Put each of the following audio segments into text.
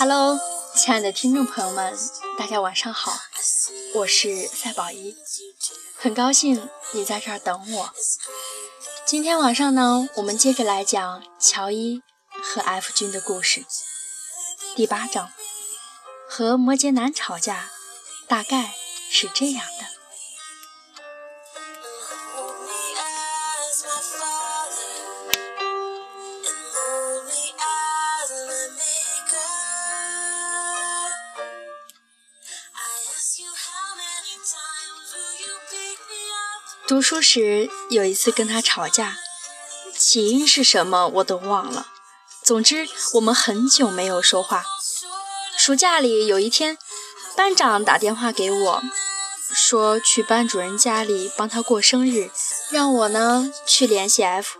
Hello，亲爱的听众朋友们，大家晚上好，我是赛宝一，很高兴你在这儿等我。今天晚上呢，我们接着来讲乔伊和 F 君的故事，第八章，和摩羯男吵架，大概是这样的。读书时有一次跟他吵架，起因是什么我都忘了。总之我们很久没有说话。暑假里有一天，班长打电话给我，说去班主任家里帮他过生日，让我呢去联系 F。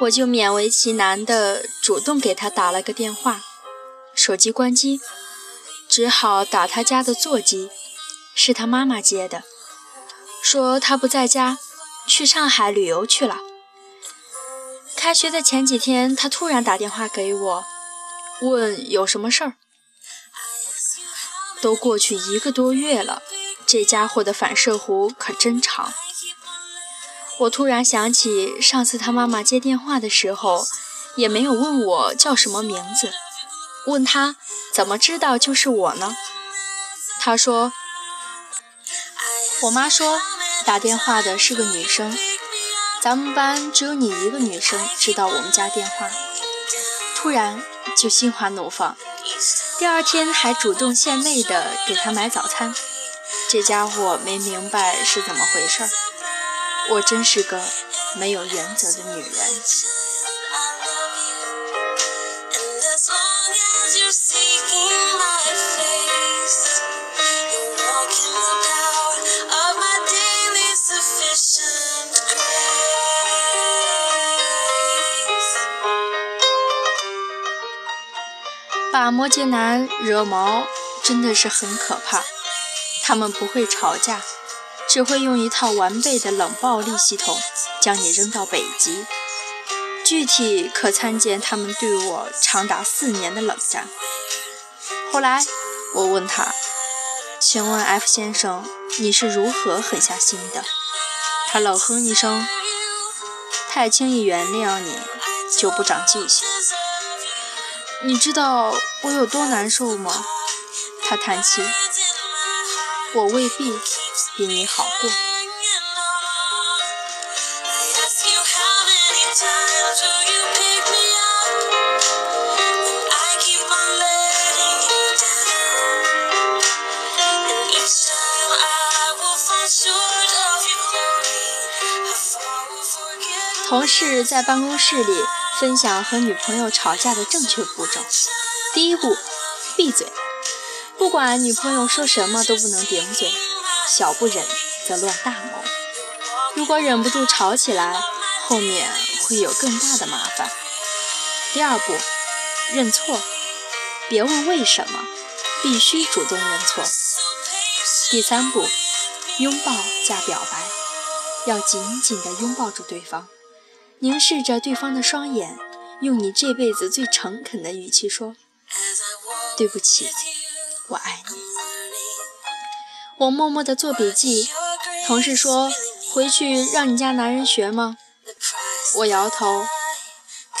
我就勉为其难的主动给他打了个电话，手机关机，只好打他家的座机，是他妈妈接的。说他不在家，去上海旅游去了。开学的前几天，他突然打电话给我，问有什么事儿。都过去一个多月了，这家伙的反射弧可真长。我突然想起上次他妈妈接电话的时候，也没有问我叫什么名字，问他怎么知道就是我呢？他说，我妈说。打电话的是个女生，咱们班只有你一个女生知道我们家电话。突然就心花怒放，第二天还主动献媚的给她买早餐。这家伙没明白是怎么回事儿，我真是个没有原则的女人。把摩羯男惹毛真的是很可怕，他们不会吵架，只会用一套完备的冷暴力系统将你扔到北极。具体可参见他们对我长达四年的冷战。后来我问他：“请问 F 先生，你是如何狠下心的？”他冷哼一声：“太轻易原谅你，就不长记性。”你知道我有多难受吗？他叹气。我未必比你好过。同事在办公室里。分享和女朋友吵架的正确步骤：第一步，闭嘴，不管女朋友说什么都不能顶嘴，小不忍则乱大谋。如果忍不住吵起来，后面会有更大的麻烦。第二步，认错，别问为什么，必须主动认错。第三步，拥抱加表白，要紧紧地拥抱住对方。凝视着对方的双眼，用你这辈子最诚恳的语气说：“对不起，我爱你。”我默默地做笔记。同事说：“回去让你家男人学吗？”我摇头：“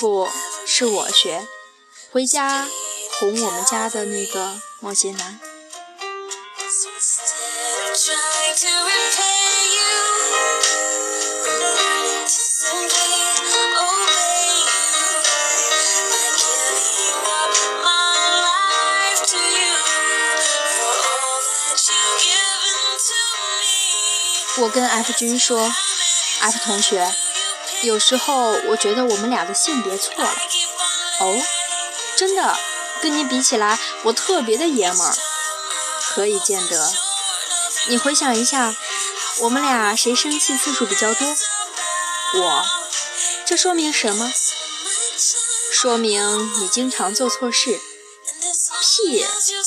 不是我学，回家哄我们家的那个摩羯男。”我跟 F 君说：“F 同学，有时候我觉得我们俩的性别错了。哦，真的，跟你比起来，我特别的爷们儿。何以见得？你回想一下，我们俩谁生气次数比较多？我。这说明什么？说明你经常做错事。屁，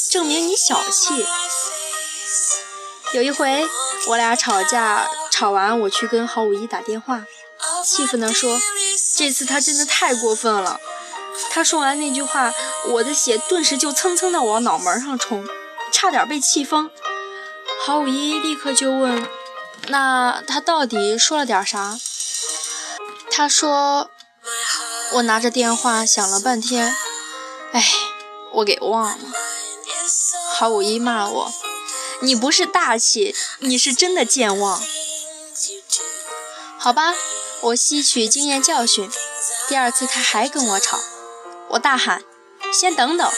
证明你小气。有一回。”我俩吵架，吵完我去跟郝五一打电话，气愤地说：“这次他真的太过分了，他说完那句话，我的血顿时就蹭蹭的往脑门上冲，差点被气疯。郝五一立刻就问：“那他到底说了点啥？”他说：“我拿着电话想了半天，哎，我给忘了。”郝五一骂我：“你不是大气，你是真的健忘。”好吧，我吸取经验教训，第二次他还跟我吵。我大喊：“先等等！”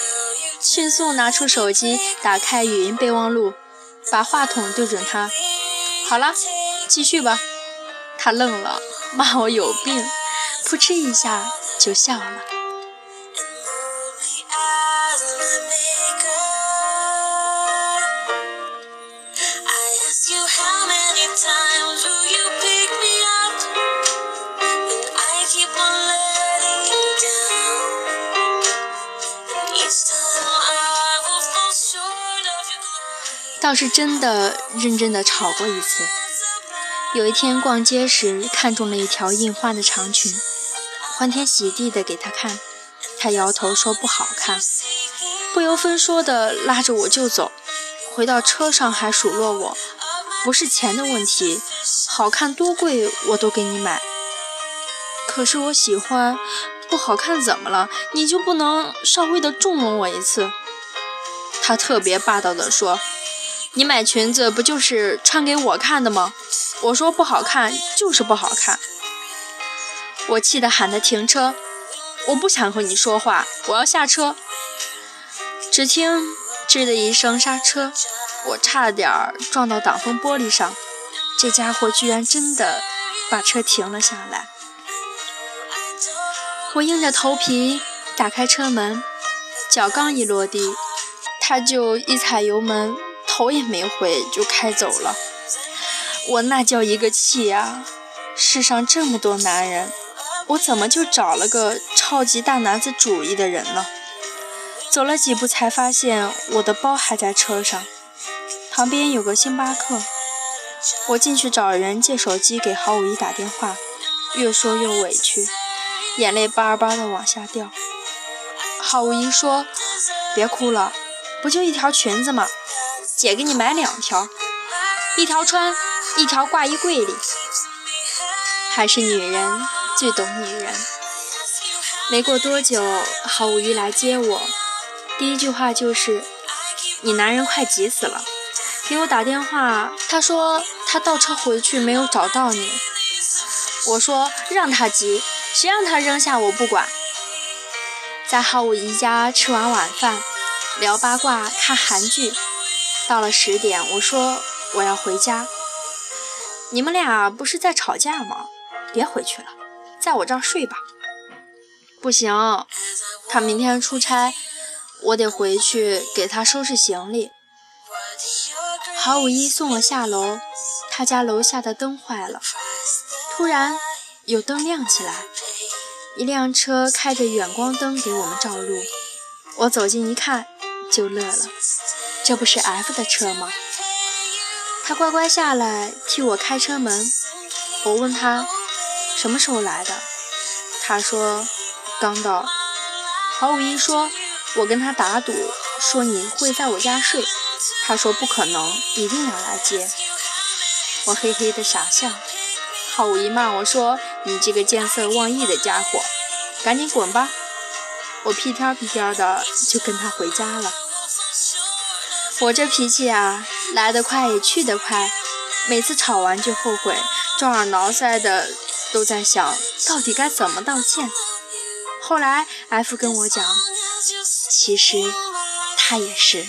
迅速拿出手机，打开语音备忘录，把话筒对准他。好了，继续吧。他愣了，骂我有病，扑哧一下就笑了。倒是真的认真的吵过一次。有一天逛街时，看中了一条印花的长裙，欢天喜地的给他看，他摇头说不好看，不由分说的拉着我就走。回到车上还数落我，不是钱的问题，好看多贵我都给你买。可是我喜欢，不好看怎么了？你就不能稍微的纵容我一次？他特别霸道的说。你买裙子不就是穿给我看的吗？我说不好看就是不好看。我气得喊他停车，我不想和你说话，我要下车。只听吱的一声刹车，我差点撞到挡风玻璃上，这家伙居然真的把车停了下来。我硬着头皮打开车门，脚刚一落地，他就一踩油门。头也没回就开走了，我那叫一个气呀！世上这么多男人，我怎么就找了个超级大男子主义的人呢？走了几步才发现我的包还在车上，旁边有个星巴克，我进去找人借手机给郝五一打电话，越说越委屈，眼泪巴巴的往下掉。郝五一说：“别哭了，不就一条裙子吗？”姐给你买两条，一条穿，一条挂衣柜里。还是女人最懂女人。没过多久，郝五一来接我，第一句话就是：“你男人快急死了，给我打电话，他说他倒车回去没有找到你。”我说：“让他急，谁让他扔下我不管。”在郝五一家吃完晚饭，聊八卦，看韩剧。到了十点，我说我要回家。你们俩不是在吵架吗？别回去了，在我这儿睡吧。不行，他明天出差，我得回去给他收拾行李。郝五一送我下楼，他家楼下的灯坏了，突然有灯亮起来，一辆车开着远光灯给我们照路。我走近一看，就乐了。这不是 F 的车吗？他乖乖下来替我开车门。我问他什么时候来的，他说刚到。郝五一说，我跟他打赌，说你会在我家睡。他说不可能，一定要来接。我嘿嘿的傻笑。郝五一骂我说：“你这个见色忘义的家伙，赶紧滚吧！”我屁颠屁颠的就跟他回家了。我这脾气啊，来得快也去得快，每次吵完就后悔，抓耳挠腮的，都在想到底该怎么道歉。后来 F 跟我讲，其实他也是。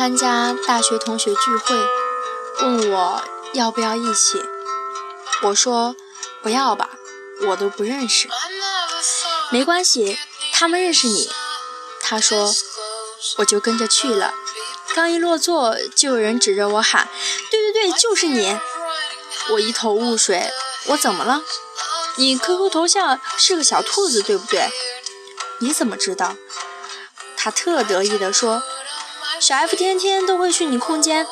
参加大学同学聚会，问我要不要一起。我说不要吧，我都不认识。没关系，他们认识你。他说我就跟着去了。刚一落座，就有人指着我喊：“对对对，就是你！”我一头雾水，我怎么了？你 QQ 头像是个小兔子，对不对？你怎么知道？他特得意地说：“小 F 天天都会去你空间，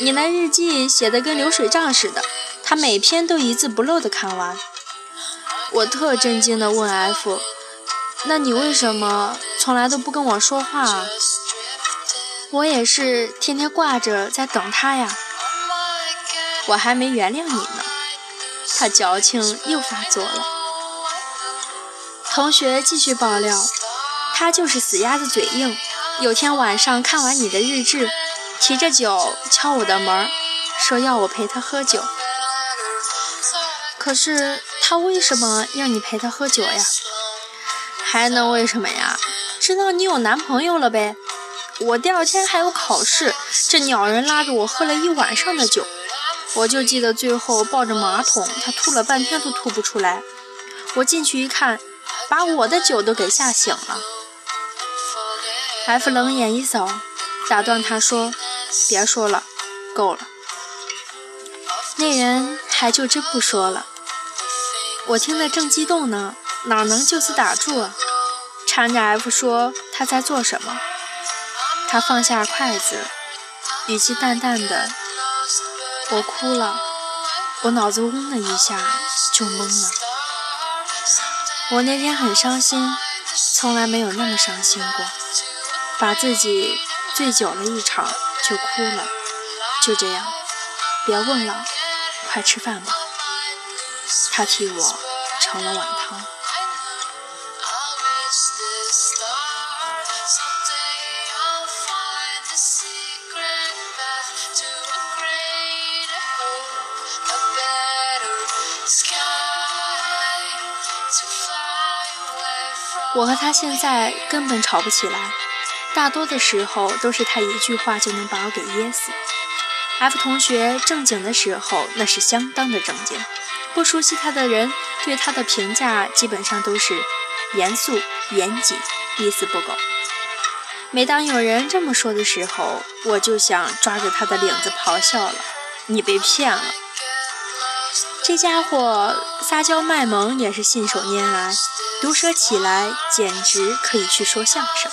你那日记写的跟流水账似的，他每篇都一字不漏的看完。”我特震惊的问 F：“ 那你为什么从来都不跟我说话啊？”我也是天天挂着在等他呀。我还没原谅你呢。他矫情又发作了。同学继续爆料，他就是死鸭子嘴硬。有天晚上看完你的日志，提着酒敲我的门，说要我陪他喝酒。可是他为什么让你陪他喝酒呀？还能为什么呀？知道你有男朋友了呗。我第二天还有考试，这鸟人拉着我喝了一晚上的酒。我就记得最后抱着马桶，他吐了半天都吐不出来。我进去一看，把我的酒都给吓醒了。F 冷眼一扫，打断他说：“别说了，够了。”那人还就真不说了。我听得正激动呢，哪能就此打住啊？缠着 F 说他在做什么。他放下筷子，语气淡淡的：“我哭了，我脑子嗡的一下就懵了。我那天很伤心，从来没有那么伤心过，把自己醉酒了一场就哭了。就这样，别问了，快吃饭吧。”他替我盛了碗汤。我和他现在根本吵不起来，大多的时候都是他一句话就能把我给噎死。F 同学正经的时候那是相当的正经。不熟悉他的人对他的评价基本上都是严肃、严谨、一丝不苟。每当有人这么说的时候，我就想抓着他的领子咆哮了：“你被骗了！”这家伙撒娇卖萌也是信手拈来，毒舌起来简直可以去说相声。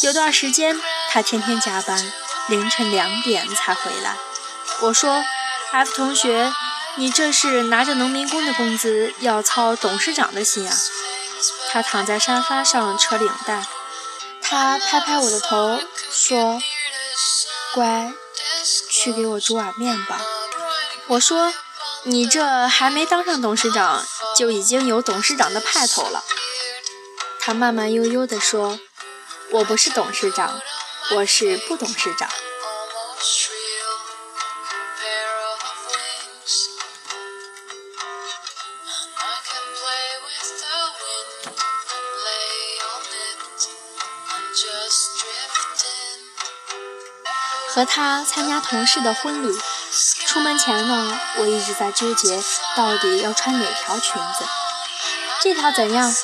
有段时间他天天加班，凌晨两点才回来。我说：“F 同学。”你这是拿着农民工的工资要操董事长的心啊！他躺在沙发上扯领带，他拍拍我的头说：“乖，去给我煮碗面吧。”我说：“你这还没当上董事长，就已经有董事长的派头了。”他慢慢悠悠地说：“我不是董事长，我是不董事长。”和他参加同事的婚礼，出门前呢，我一直在纠结到底要穿哪条裙子。这条怎样？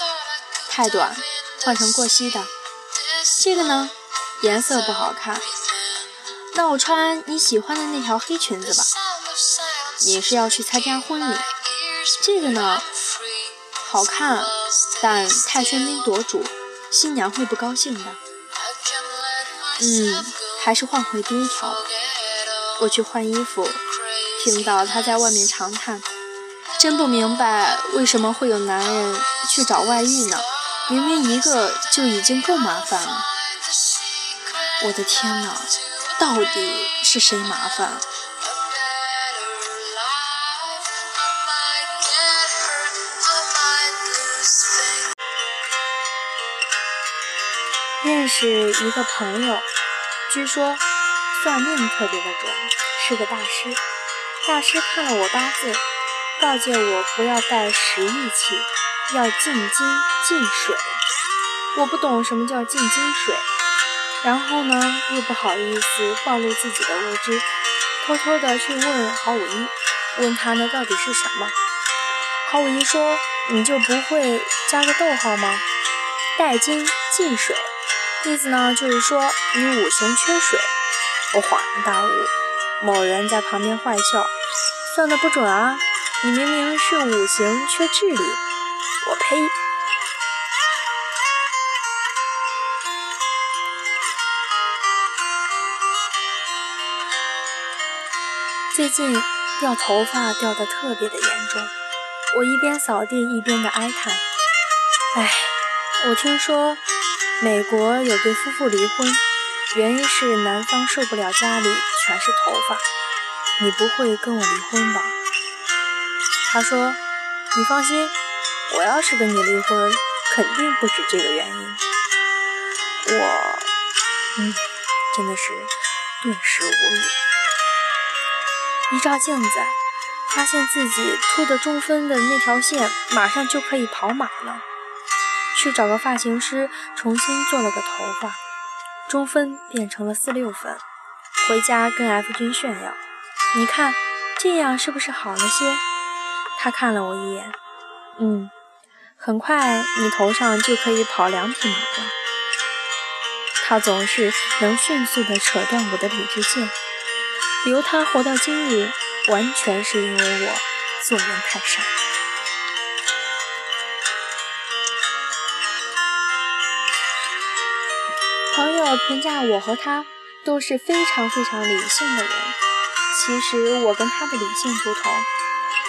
太短，换成过膝的。这个呢，颜色不好看。那我穿你喜欢的那条黑裙子吧。你是要去参加婚礼。这个呢，好看，但太喧宾夺主，新娘会不高兴的。嗯。还是换回第一条吧。我去换衣服，听到他在外面长叹：“真不明白为什么会有男人去找外遇呢？明明一个就已经够麻烦了。”我的天哪，到底是谁麻烦？认识一个朋友。据说算命特别的准，是个大师。大师看了我八字，告诫我不要带食玉器，要进金进水。我不懂什么叫进金水，然后呢又不好意思暴露自己的无知，偷偷的去问郝五一，问他那到底是什么。郝五一说：“你就不会加个逗号吗？带金进水。”意思呢，就是说你五行缺水。我恍然大悟，某人在旁边坏笑，算的不准啊！你明明是五行缺智力。我呸最近掉头发掉的特别的严重我一边扫地一边的哀叹。唉我听说美国有对夫妇离婚原因是男方受不了家里全是头发你不会跟我离婚吧？他说你放心我要是跟你离婚，肯定不止这个原因。”我，嗯，真的是顿时无语。一照镜子，发现自己秃的中分的那条线，马上就可以跑马了。去找个发型师重新做了个头发，中分变成了四六分。回家跟 F 君炫耀：“你看，这样是不是好了些？”他看了我一眼，嗯，很快你头上就可以跑两匹马了。他总是能迅速地扯断我的理智线。留他活到今日，完全是因为我做人太善良。朋友评价我和他都是非常非常理性的人。其实我跟他的理性不同，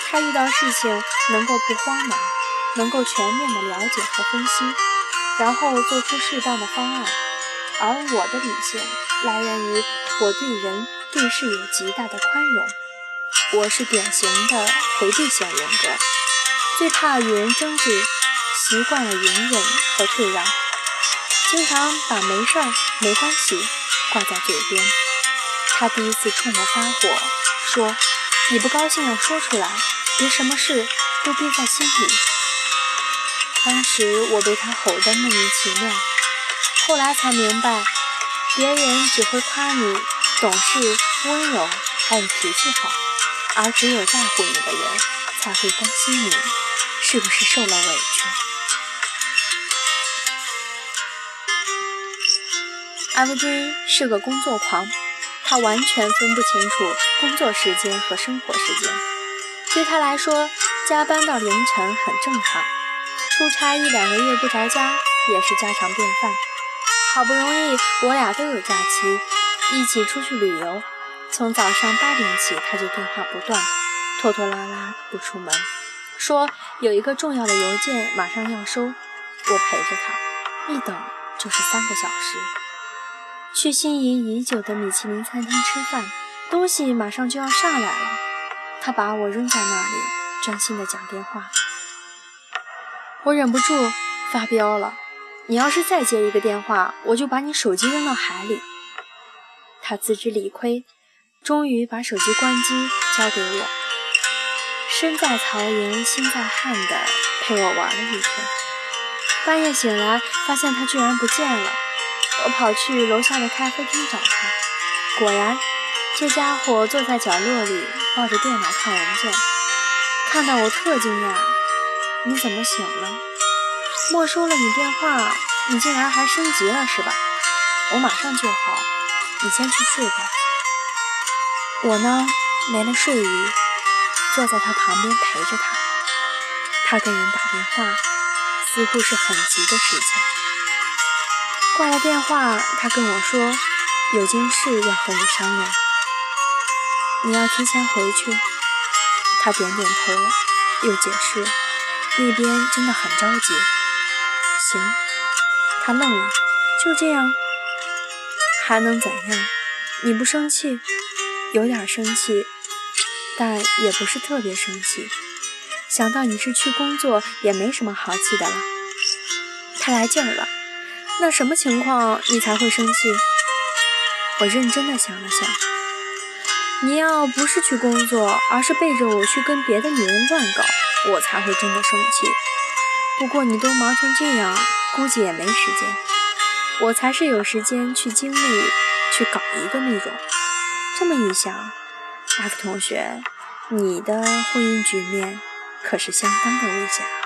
他遇到事情能够不慌忙，能够全面的了解和分析，然后做出适当的方案。而我的理性来源于我对人。对事有极大的宽容，我是典型的回避型人格，最怕与人争执，习惯了隐忍和退让，经常把没事儿、没关系挂在嘴边。他第一次冲我发火，说：“你不高兴要说出来，别什么事都憋在心里。”当时我被他吼得莫名其妙，后来才明白，别人只会夸你。懂事、温柔，还有脾气好，而只有在乎你的人才会关心你是不是受了委屈。F 君是个工作狂，他完全分不清楚工作时间和生活时间。对他来说，加班到凌晨很正常，出差一两个月不着家也是家常便饭。好不容易我俩都有假期。一起出去旅游，从早上八点起他就电话不断，拖拖拉拉不出门，说有一个重要的邮件马上要收，我陪着他，一等就是三个小时。去心仪已久的米其林餐厅吃饭，东西马上就要上来了，他把我扔在那里，专心的讲电话。我忍不住发飙了，你要是再接一个电话，我就把你手机扔到海里。他自知理亏，终于把手机关机交给我。身在曹营心在汉的陪我玩了一天。半夜醒来，发现他居然不见了。我跑去楼下的咖啡厅找他，果然，这家伙坐在角落里抱着电脑看文件。看到我特惊讶：“你怎么醒了？没收了你电话，你竟然还升级了是吧？我马上就好。”你先去睡吧，我呢没了睡意，坐在他旁边陪着他。他跟人打电话，似乎是很急的事情。挂了电话，他跟我说有件事要和你商量，你要提前回去。他点点头，又解释那边真的很着急。行，他愣了，就这样。还能怎样？你不生气，有点生气，但也不是特别生气。想到你是去工作，也没什么好气的了。他来劲儿了，那什么情况你才会生气？我认真的想了想，你要不是去工作，而是背着我去跟别的女人乱搞，我才会真的生气。不过你都忙成这样，估计也没时间。我才是有时间去经历、去搞一个那种。这么一想，F 同学，你的婚姻局面可是相当的危险。